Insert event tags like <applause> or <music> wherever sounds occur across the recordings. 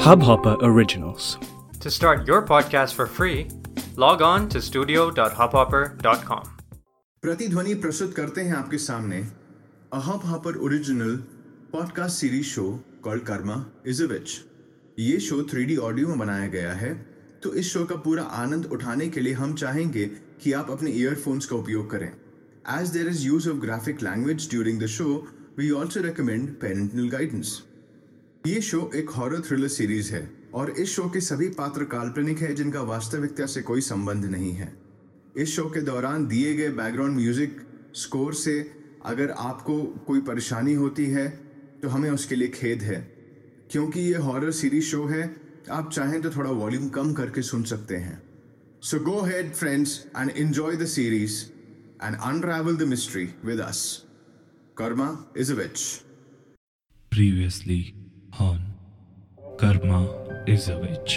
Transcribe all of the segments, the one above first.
Hubhopper Originals. To start your podcast for free, log on to studio.hubhopper.com. प्रतिध्वनि प्रस्तुत करते हैं आपके सामने a Hubhopper original podcast series show called Karma is a witch ये show three audio में बनाया गया है तो इस शो का पूरा आनंद उठाने के लिए हम चाहेंगे कि आप अपने ईयरफोन्स का उपयोग करें as there is use of graphic language during the show we also recommend parental guidance ये शो एक हॉरर थ्रिलर सीरीज़ है और इस शो के सभी पात्र काल्पनिक है जिनका वास्तविकता से कोई संबंध नहीं है। इस शो के दौरान दिए गए बैकग्राउंड म्यूज़िक स्कोर से अगर आपको कोई परेशानी होती है तो हमें उसके लिए खेद है। क्योंकि ये हॉरर सीरीज़ शो है, आप चाहें तो थोड़ा वॉल्यूम कम करके सुन सकते हैं। So go ahead friends and enjoy the series and unravel the mystery with us Karma is a witch previously on Karma is a witch.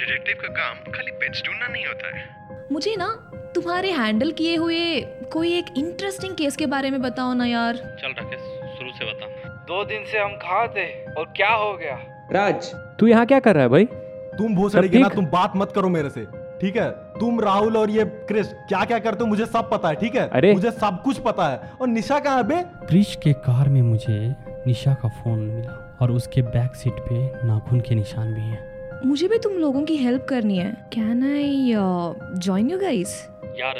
Detective का काम खाली पेट्स ढूंढना नहीं होता है। मुझे ना तुम्हारे हैंडल किए हुए कोई एक इंटरेस्टिंग केस के बारे में बताओ ना यार। चल राकेश शुरू से बता। दो दिन से हम कहाँ थे और क्या हो गया? राज तू यहाँ क्या कर रहा है भाई? तुम भोसड़ी के ना तुम बात मत करो मेरे से ठीक है? तुम राहुल और ये क्रिश क्या क्या करते हो मुझे सब पता है ठीक है? अरे। मुझे सब कुछ पता है। और निशा कहाँ है बे? ब्रिज के कार में मुझे निशा का फ़ोन मिला और उसके बैक सीट पे नाखून के निशान भी हैं। मुझे भी तुम लोगों की हेल्प करनी है। Can I join you guys यार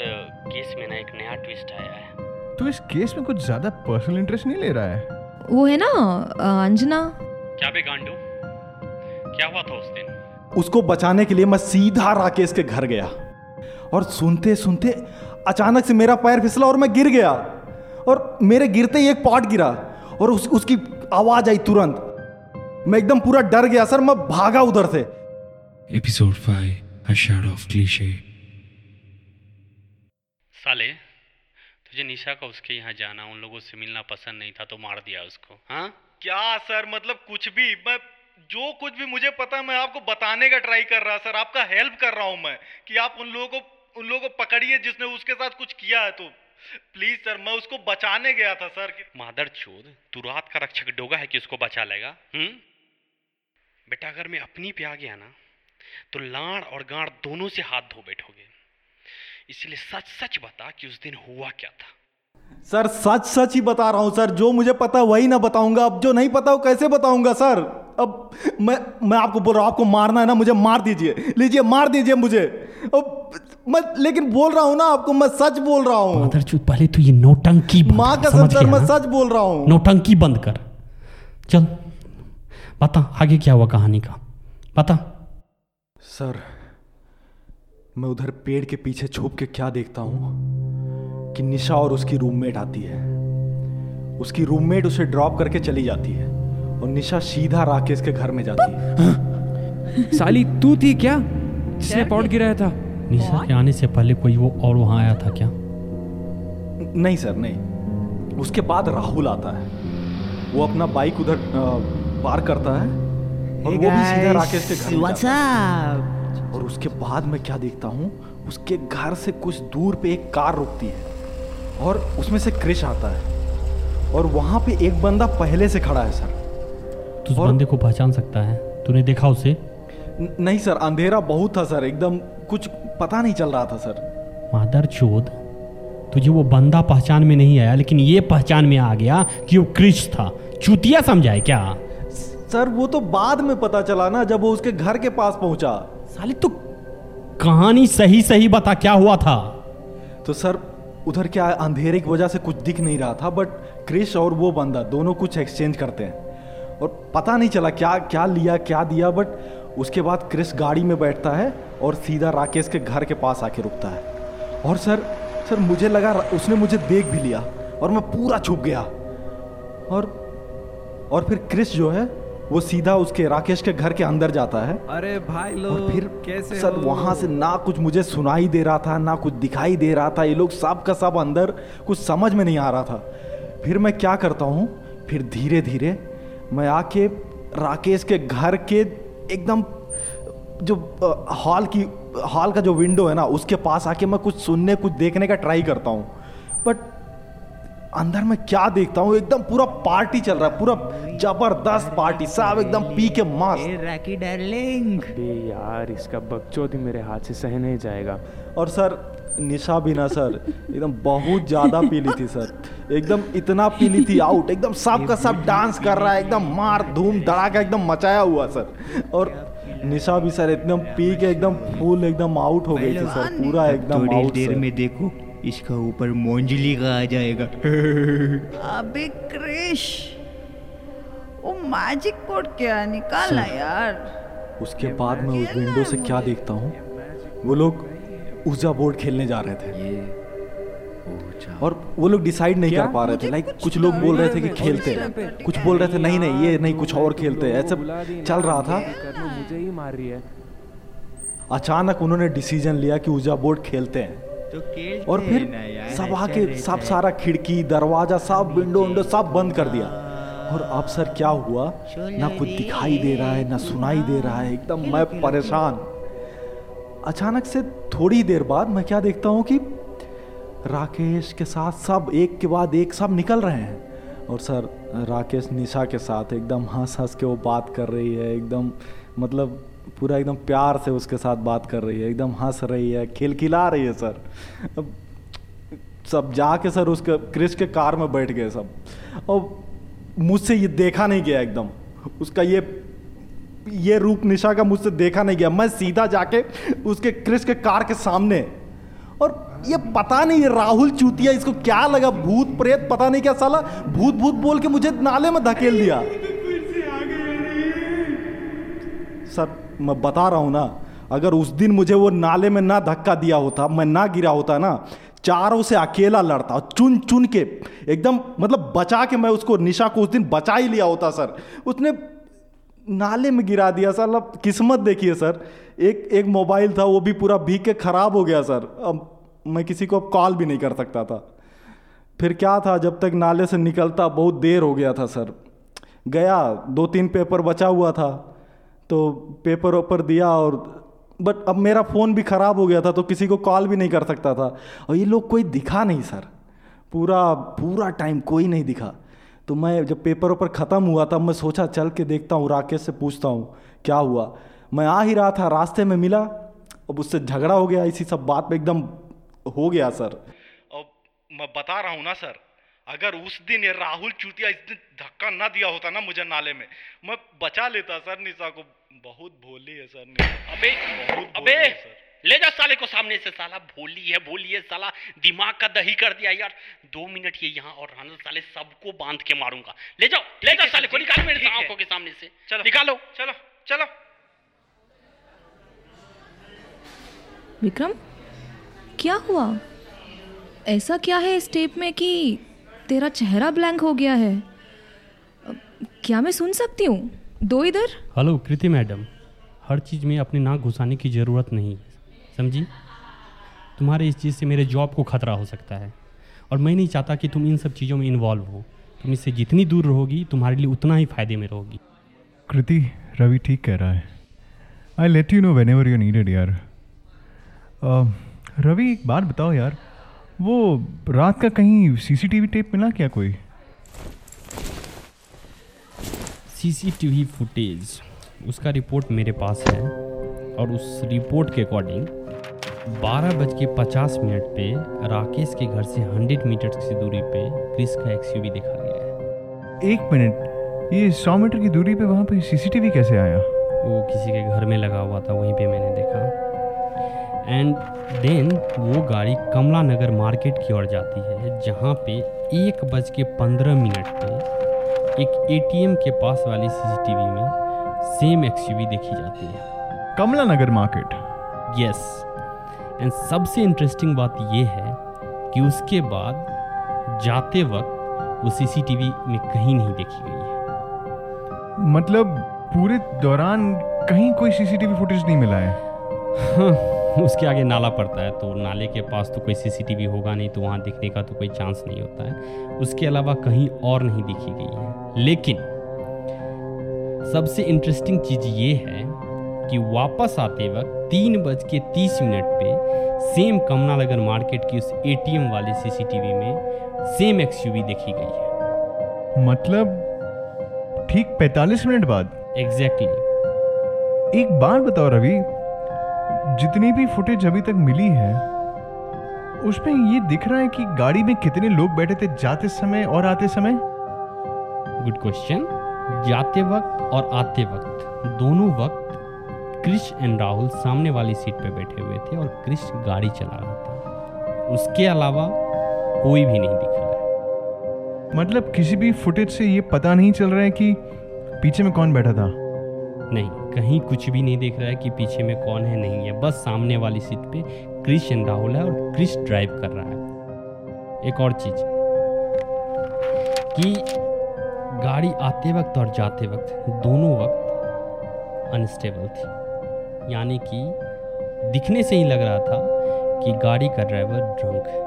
केस में ना एक नया ट्विस्ट आया है। तू इस केस में कुछ ज़्यादा पर्सनल इंटरेस्ट नहीं ले रहा है? वो है ना अंजना। क्या बे गांडू? क्या हुआ था उस दिन? उसको बचाने के लिए मैं सीधा राकेश के घर गया। और सुनते सुनते अचानक से मेरा पैर फिसला और मैं गिर गया। और मेरे गिरते ही एक पॉट गिरा और उस, उसकी आवाज़ आई तुरंत। मैं एकदम पूरा डर गया सर मैं भागा उधर से। Episode 5 A Shadow of साले तुझे निशा का उसके यहाँ जाना उन लोगों से मिलना पसंद नहीं था तो मार दिया उसको हाँ? क्या सर? मतलब कुछ भी मैं जो कुछ भी मुझे पता है मैं आपको बताने का ट्राई कर रहा सर। आपका हेल्प कर रहा हूँ मैं कि आप उन लोगों को उन लोगों को पकड़िए जिसने उसके साथ कुछ किया है तो। प्लीज़ सर मैं उसको बचाने गया था सर कि मादर चोद तू रात का रक्षक डोगा है कि उसको बचा लेगा? हम्म बेटा अगर मैं अपनी पे आ गया ना तो लाड़ और गाड़ दोनों से हाथ धो बैठोगे। इसलिए सच सच बता कि उस दिन हुआ क्या था। सर सच सच ही बता रहा हूँ सर जो मुझे पता वही ना बताऊँगा। अब जो नहीं पता वो कैसे बताऊँगा सर अब मैं मैं आपको बोल रहा हूँ आपको मारना है ना मुझे मार दीजिए। लीजिए मार दीजिए मुझे। अब मैं लेकिन बोल रहा हूँ ना आपको मैं सच बोल रहा हूँ। पहले तू ये नोटंकी माँ समझ सर मैं सच बोल रहा हूँ। नोटंकी बंद कर। चल बता आगे क्या हुआ कहानी का? बता। सर मैं उधर पेड़ के पीछे छुप के क्या देखता हूँ? कि निशा और उसकी रूममेट आती है। उसकी रूममेट उसे ड्रॉप करके चली जाती है और निशा सीधा राकेश के घर में जाती है। साली तू थी क्या? जिसने पॉट गिराया था? निशा के आने से पहले कोई वो और वहाँ आया था क्या? नहीं सर नहीं। उसके बाद राहुल आता है। वो अपना बाइक उधर पार करता है। और वो भी सीधा राकेश के घर में जाता है। और उसके बाद मैं क्या देखता हूँ उसके घर से कुछ दूर पे एक कार रुकती है। और उसमें से क्रिश आता है। और वहाँ पे एक बंदा पहले से खड़ा है सर। तू उस बंदे को पहचान सकता है? तूने देखा उसे? न- नहीं सर अंधेरा बहुत था सर एकदम कुछ पता नहीं चल रहा था सर। मादर चोद तुझे वो बंदा पहचान में नहीं आया लेकिन ये पहचान में आ गया कि वो क्रिश था। चूतिया समझा है क्या? सर वो तो बाद में पता चला ना जब वो उसके घर के पास पहुँचा। साले तू कहानी सही सही बता क्या हुआ था? तो सर उधर क्या अंधेरे की वजह से कुछ दिख नहीं रहा था बट क्रिश और वो बंदा दोनों कुछ एक्सचेंज करते हैं। और पता नहीं चला क्या क्या लिया क्या दिया बट उसके बाद क्रिश गाड़ी में बैठता है और सीधा राकेश के घर के पास आके रुकता है। और सर सर मुझे लगा उसने मुझे देख भी लिया और मैं पूरा छुप गया। और और फिर क्रिश जो है वो सीधा उसके राकेश के घर के अंदर जाता है। अरे भाई और लोग फिर कैसे सर? वहाँ से ना कुछ मुझे सुनाई दे रहा था ना कुछ दिखाई दे रहा था। ये लोग सब का सब अंदर कुछ समझ में नहीं आ रहा था। फिर मैं क्या करता हूँ फिर धीरे धीरे मैं आके राकेश के घर के एकदम जो हॉल की हॉल का जो विंडो है ना उसके पास आके मैं कुछ सुनने कुछ देखने का ट्राई करता हूँ। बट अंदर मैं क्या देखता हूँ? एकदम पूरा पार्टी चल रहा है पूरा ज़बरदस्त पार्टी सब एकदम पी के मस्त। रैकी डार्लिंग। यार इसका बकचोदी मेरे हाथ से सह नहीं जाएगा। और सर निशा भी ना सर। एकदम बहुत ज़्यादा पी ली थी सर। एकदम इतना पी ली थी आउट एकदम सब का सब डांस कर रहा है एकदम मार धूम धड़ाका एकदम मचाया हुआ सर। और निशा भी सर एकदम पी के एकदम फुल एकदम आउट हो गई थी सर। पूरा एकदम थोड़ी देर में देखो इसका ऊपर मोंजली का आ जाएगा। अबे क्रिश! वो मैजिक कोड क्या निकालना यार? उसके बाद मैं उस विंडो से क्या देखता हूँ? वो लोग ऊर्जा बोर्ड खेलने जा रहे थे। ये और वो लोग डिसाइड नहीं क्या? कर पा रहे थे। लाइक कुछ लोग बोल रहे थे कि खेलते हैं। कुछ बोल रहे थे नहीं नहीं ये नहीं कुछ और खेलते हैं। ऐसे चल रहा था। मुझे ही मार रही है। अचानक उन्होंने डिसीज़न लिया कि ऊर्जा बोर्ड खेलते हैं। तो खेलते और फिर हैं सब आके सब सारा खिड़की दरवाज़ा सब विंडो विंडो सब बंद कर दिया। और अब सर क्या हुआ? ना कुछ दिखाई दे रहा है ना सुनाई दे रहा है। एकदम मैं परेशान। अचानक से थोड़ी देर बाद मैं क्या देखता हूँ कि राकेश के साथ सब एक के बाद एक सब निकल रहे हैं। और सर, राकेश निशा के साथ एकदम हंस हंस के वो बात कर रही है, एकदम मतलब पूरा एकदम प्यार से उसके साथ बात कर रही है, एकदम हंस रही है, खिलखिला रही है सर। अब सब जाके सर उसके, क्रिश के कार में बैठ गए सब। और मुझसे ये देखा नहीं गया एकदम। उसका ये ये रूप निशा का मुझसे देखा नहीं गया। मैं सीधा जाके उसके क्रिश के कार के सामने और ये पता नहीं ये राहुल चूतिया, इसको क्या लगा? भूत प्रेत, पता नहीं क्या साला। भूत भूत बोल के मुझे नाले में धकेल दिया। सर, मैं बता रहा हूँ ना, अगर उस दिन मुझे वो नाले में ना धक्का दिया होता, मैं ना गिरा होता ना, चारों से अकेला लड़ता चुन चुन के, एकदम मतलब बचा के मैं उसको, निशा को उस दिन बचा ही लिया होता, सर। उसने नाले में गिरा दिया, सर। मतलब किस्मत देखिए, सर। एक एक मोबाइल था, वो भी पूरा भीग के ख़राब हो गया, सर। अब मैं किसी को अब कॉल भी नहीं कर सकता था। फिर क्या था, जब तक नाले से निकलता, बहुत देर हो गया था, सर। गया दो तीन पेपर बचा हुआ था तो पेपर वेपर दिया और बट अब मेरा फ़ोन भी ख़राब हो गया था तो किसी को कॉल भी नहीं कर सकता था। और ये लोग कोई दिखा नहीं, सर। पूरा पूरा टाइम कोई नहीं दिखा। तो मैं जब पेपर वेपर ख़त्म हुआ तब मैं सोचा चल के देखता हूँ राकेश से पूछता हूँ क्या हुआ? मैं आ ही रहा था रास्ते में मिला। अब उससे झगड़ा हो गया इसी सब बात पे एकदम हो गया सर। अब मैं बता रहा हूँ ना सर अगर उस दिन ये राहुल चूतिया इस दिन धक्का ना दिया होता ना मुझे नाले में मैं बचा लेता सर निशा को। बहुत भोली है सर निशा। अबे बहुत अबे है सर। ले जा साले को सामने से साला भोली है भोली है साला दिमाग का दही कर दिया यार। दो मिनट ये यहाँ और रहना साले सबको बाँध के मारूँगा। ले जाओ ले जाओ साले को निकाल मेरे आँखों के सामने से। चलो। निकालो। चलो चलो। विक्रम क्या हुआ? ऐसा क्या है इस टेप में कि तेरा चेहरा ब्लैंक हो गया है? क्या मैं सुन सकती हूँ? दो इधर। हेलो कृति मैडम। हर चीज़ में अपनी नाक घुसाने की ज़रूरत नहीं। समझी? तुम्हारे इस चीज़ से मेरे जॉब को खतरा हो सकता है। और मैं नहीं चाहता कि तुम इन सब चीज़ों में इन्वॉल्व हो। तुम इससे जितनी दूर रहोगी तुम्हारे लिए उतना ही फ़ायदे में रहोगी। कृति रवि ठीक कह रहा है। I let you know whenever you needed यार रवि एक बात बताओ यार। वो रात का कहीं सीसीटीवी टेप मिला क्या कोई? सीसीटीवी फुटेज उसका रिपोर्ट मेरे पास है। और उस रिपोर्ट के अकॉर्डिंग बारह बज के पचास मिनट पे राकेश के घर से हंड्रेड मीटर की दूरी पे क्रिस का एक्सयूवी देखा गया है। एक मिनट ये सौ मीटर की दूरी पे वहाँ पे सीसीटीवी कैसे आया? वो किसी के घर में लगा हुआ था वहीं पे मैंने देखा। एंड देन वो गाड़ी कमला नगर मार्केट की ओर जाती है जहाँ पे एक बज के पंद्रह मिनट पे एक एटीएम के पास वाली सीसीटीवी में सेम एक्सयूवी देखी जाती है। Kamla Nagar market. Yes and सबसे इंटरेस्टिंग बात यह है कि उसके बाद जाते वक्त वो सीसीटीवी में कहीं नहीं देखी गई है। मतलब पूरे दौरान कहीं कोई सीसीटीवी फुटेज नहीं मिला है? हाँ, <laughs> उसके आगे नाला पड़ता है तो नाले के पास तो कोई सीसीटीवी होगा नहीं तो वहाँ दिखने का तो कोई चांस नहीं होता है। उसके अलावा कहीं और नहीं दिखी गई है। लेकिन सबसे इंटरेस्टिंग चीज़ ये है कि वापस आते वक्त तीन बज के तीस मिनट पे सेम कमला नगर मार्केट की उस एटीएम वाले सीसीटीवी में सेम एक्सयूवी देखी गई है। मतलब ठीक 45 मिनट बाद? Exactly exactly. एक बात बताओ रवि जितनी भी फुटेज अभी तक मिली है उसमें ये दिख रहा है कि गाड़ी में कितने लोग बैठे थे जाते समय और आते समय? गुड क्वेश्चन जाते वक्त और आते वक्त। दोनों वक्त क्रिश एंड राहुल सामने वाली सीट पर बैठे हुए थे और क्रिश गाड़ी चला रहा था। उसके अलावा कोई भी नहीं दिख रहा है। मतलब किसी भी फुटेज से ये पता नहीं चल रहा है कि पीछे में कौन बैठा था? नहीं कहीं कुछ भी नहीं दिख रहा है कि पीछे में कौन है नहीं है। बस सामने वाली सीट पे क्रिश एंड राहुल है और क्रिश ड्राइव कर रहा है। एक और चीज़ कि गाड़ी आते वक्त और जाते वक्त दोनों वक्त अनस्टेबल थी। यानी कि दिखने से ही लग रहा था कि गाड़ी का ड्राइवर ड्रंक है।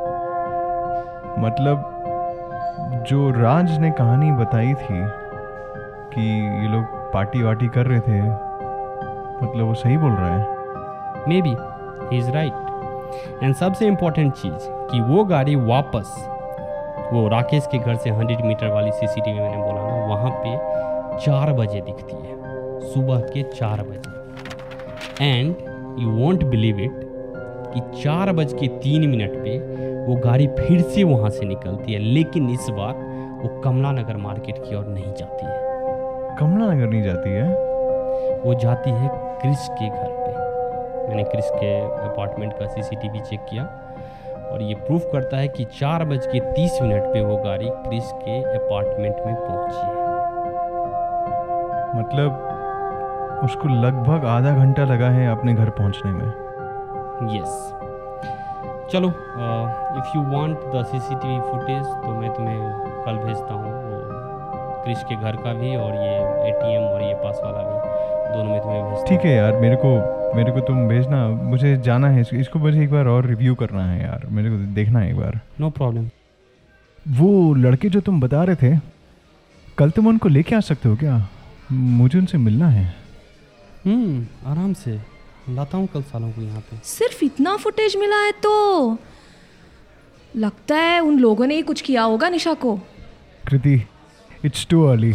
मतलब जो राज ने कहानी बताई थी कि ये लोग पार्टी वार्टी कर रहे थे मतलब वो सही बोल रहा है। Maybe he is right and सबसे इम्पोर्टेंट चीज़ कि वो गाड़ी वापस वो राकेश के घर से 100 मीटर वाली सीसीटीवी मैंने बोला ना वहाँ पे चार बजे दिखती है। सुबह के चार बजे। And you won't believe it कि चार बज के तीन मिनट पे वो गाड़ी फिर से वहाँ से निकलती है लेकिन इस बार वो कमला नगर मार्केट की ओर नहीं जाती है। कमला नगर नहीं जाती है? वो जाती है क्रिस के घर पे। मैंने क्रिस के अपार्टमेंट का सीसीटीवी चेक किया और ये प्रूफ करता है कि चार बज के तीस मिनट पे वो गाड़ी क्रिस के अपार्टमेंट में पहुँची है। मतलब उसको लगभग आधा घंटा लगा है अपने घर पहुँचने में। यस चलो if you want the CCTV footage तो मैं तुम्हें कल भेजता हूँ वो क्रिश के घर का भी और ये एटीएम और ये पास वाला भी दोनों में तुम्हें भेजता ठीक है। यार मेरे को मेरे को तुम भेजना मुझे जाना है इसको, इसको बस एक बार और रिव्यू करना है यार मेरे को देखना है एक बार। नो no प्रॉब्लम वो लड़के जो तुम बता रहे थे कल तुम उनको लेके आ सकते हो क्या? मुझे उनसे मिलना है। हम्म आराम से। लाता हूँ कल सालों को यहाँ पे। सिर्फ़ इतना फुटेज मिला है तो लगता है उन लोगों ने ही कुछ किया होगा निशा को। Kriti it's too early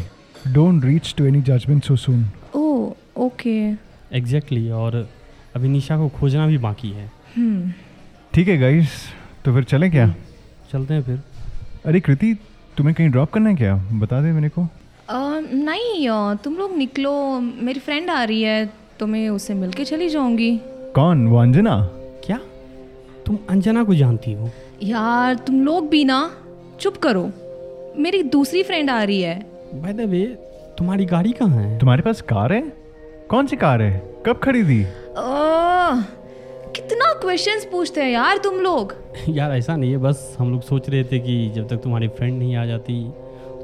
don't reach to any judgement so soon oh okay. Exactly और अभी निशा को खोजना भी बाकी है। हम्म। ठीक है गाइस तो फिर चलें क्या? चलते हैं फिर। अरे कृति तुम्हें कहीं ड्रॉप करना है क्या? बता दे मेरे को। नहीं आ, तुम लोग निकलो। मेरी फ्रेंड आ रही है तो मैं उससे मिलके चली जाऊँगी। कौन? वो अंजना? क्या? तुम अंजना को जानती हो? यार तुम लोग भी ना चुप करो। मेरी दूसरी फ्रेंड आ रही है। बाय द वे तुम्हारी गाड़ी कहाँ है? तुम्हारे पास कार है? कौन सी कार है? कब खरीदी कितना क्वेश्चंस पूछते हैं यार तुम लोग। <laughs> यार ऐसा नहीं है बस हम लोग सोच रहे थे कि जब तक तुम्हारी फ्रेंड नहीं आ जाती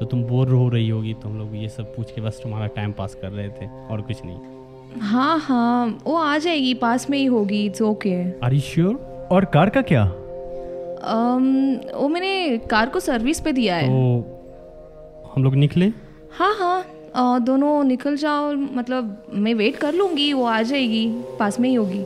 तो तुम बोर हो रही होगी तो हम लोग ये सब पूछ के बस तुम्हारा टाइम पास कर रहे थे और कुछ नहीं। हाँ हाँ वो आ जाएगी पास में ही होगी it's okay are you sure और कार का क्या? um, वो मैंने कार को सर्विस पे दिया है। तो हम लोग निकले? हाँ हाँ आ, दोनों निकल जाओ मतलब मैं वेट कर लूँगी वो आ जाएगी पास में ही होगी।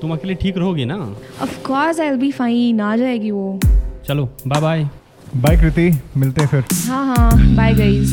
तुम अकेले ठीक रहोगे ना? Of course I will be fine आ जाएगी वो। चलो बाय बाय बाय कृति मिलते हैं फिर हाँ हाँ. Bye guys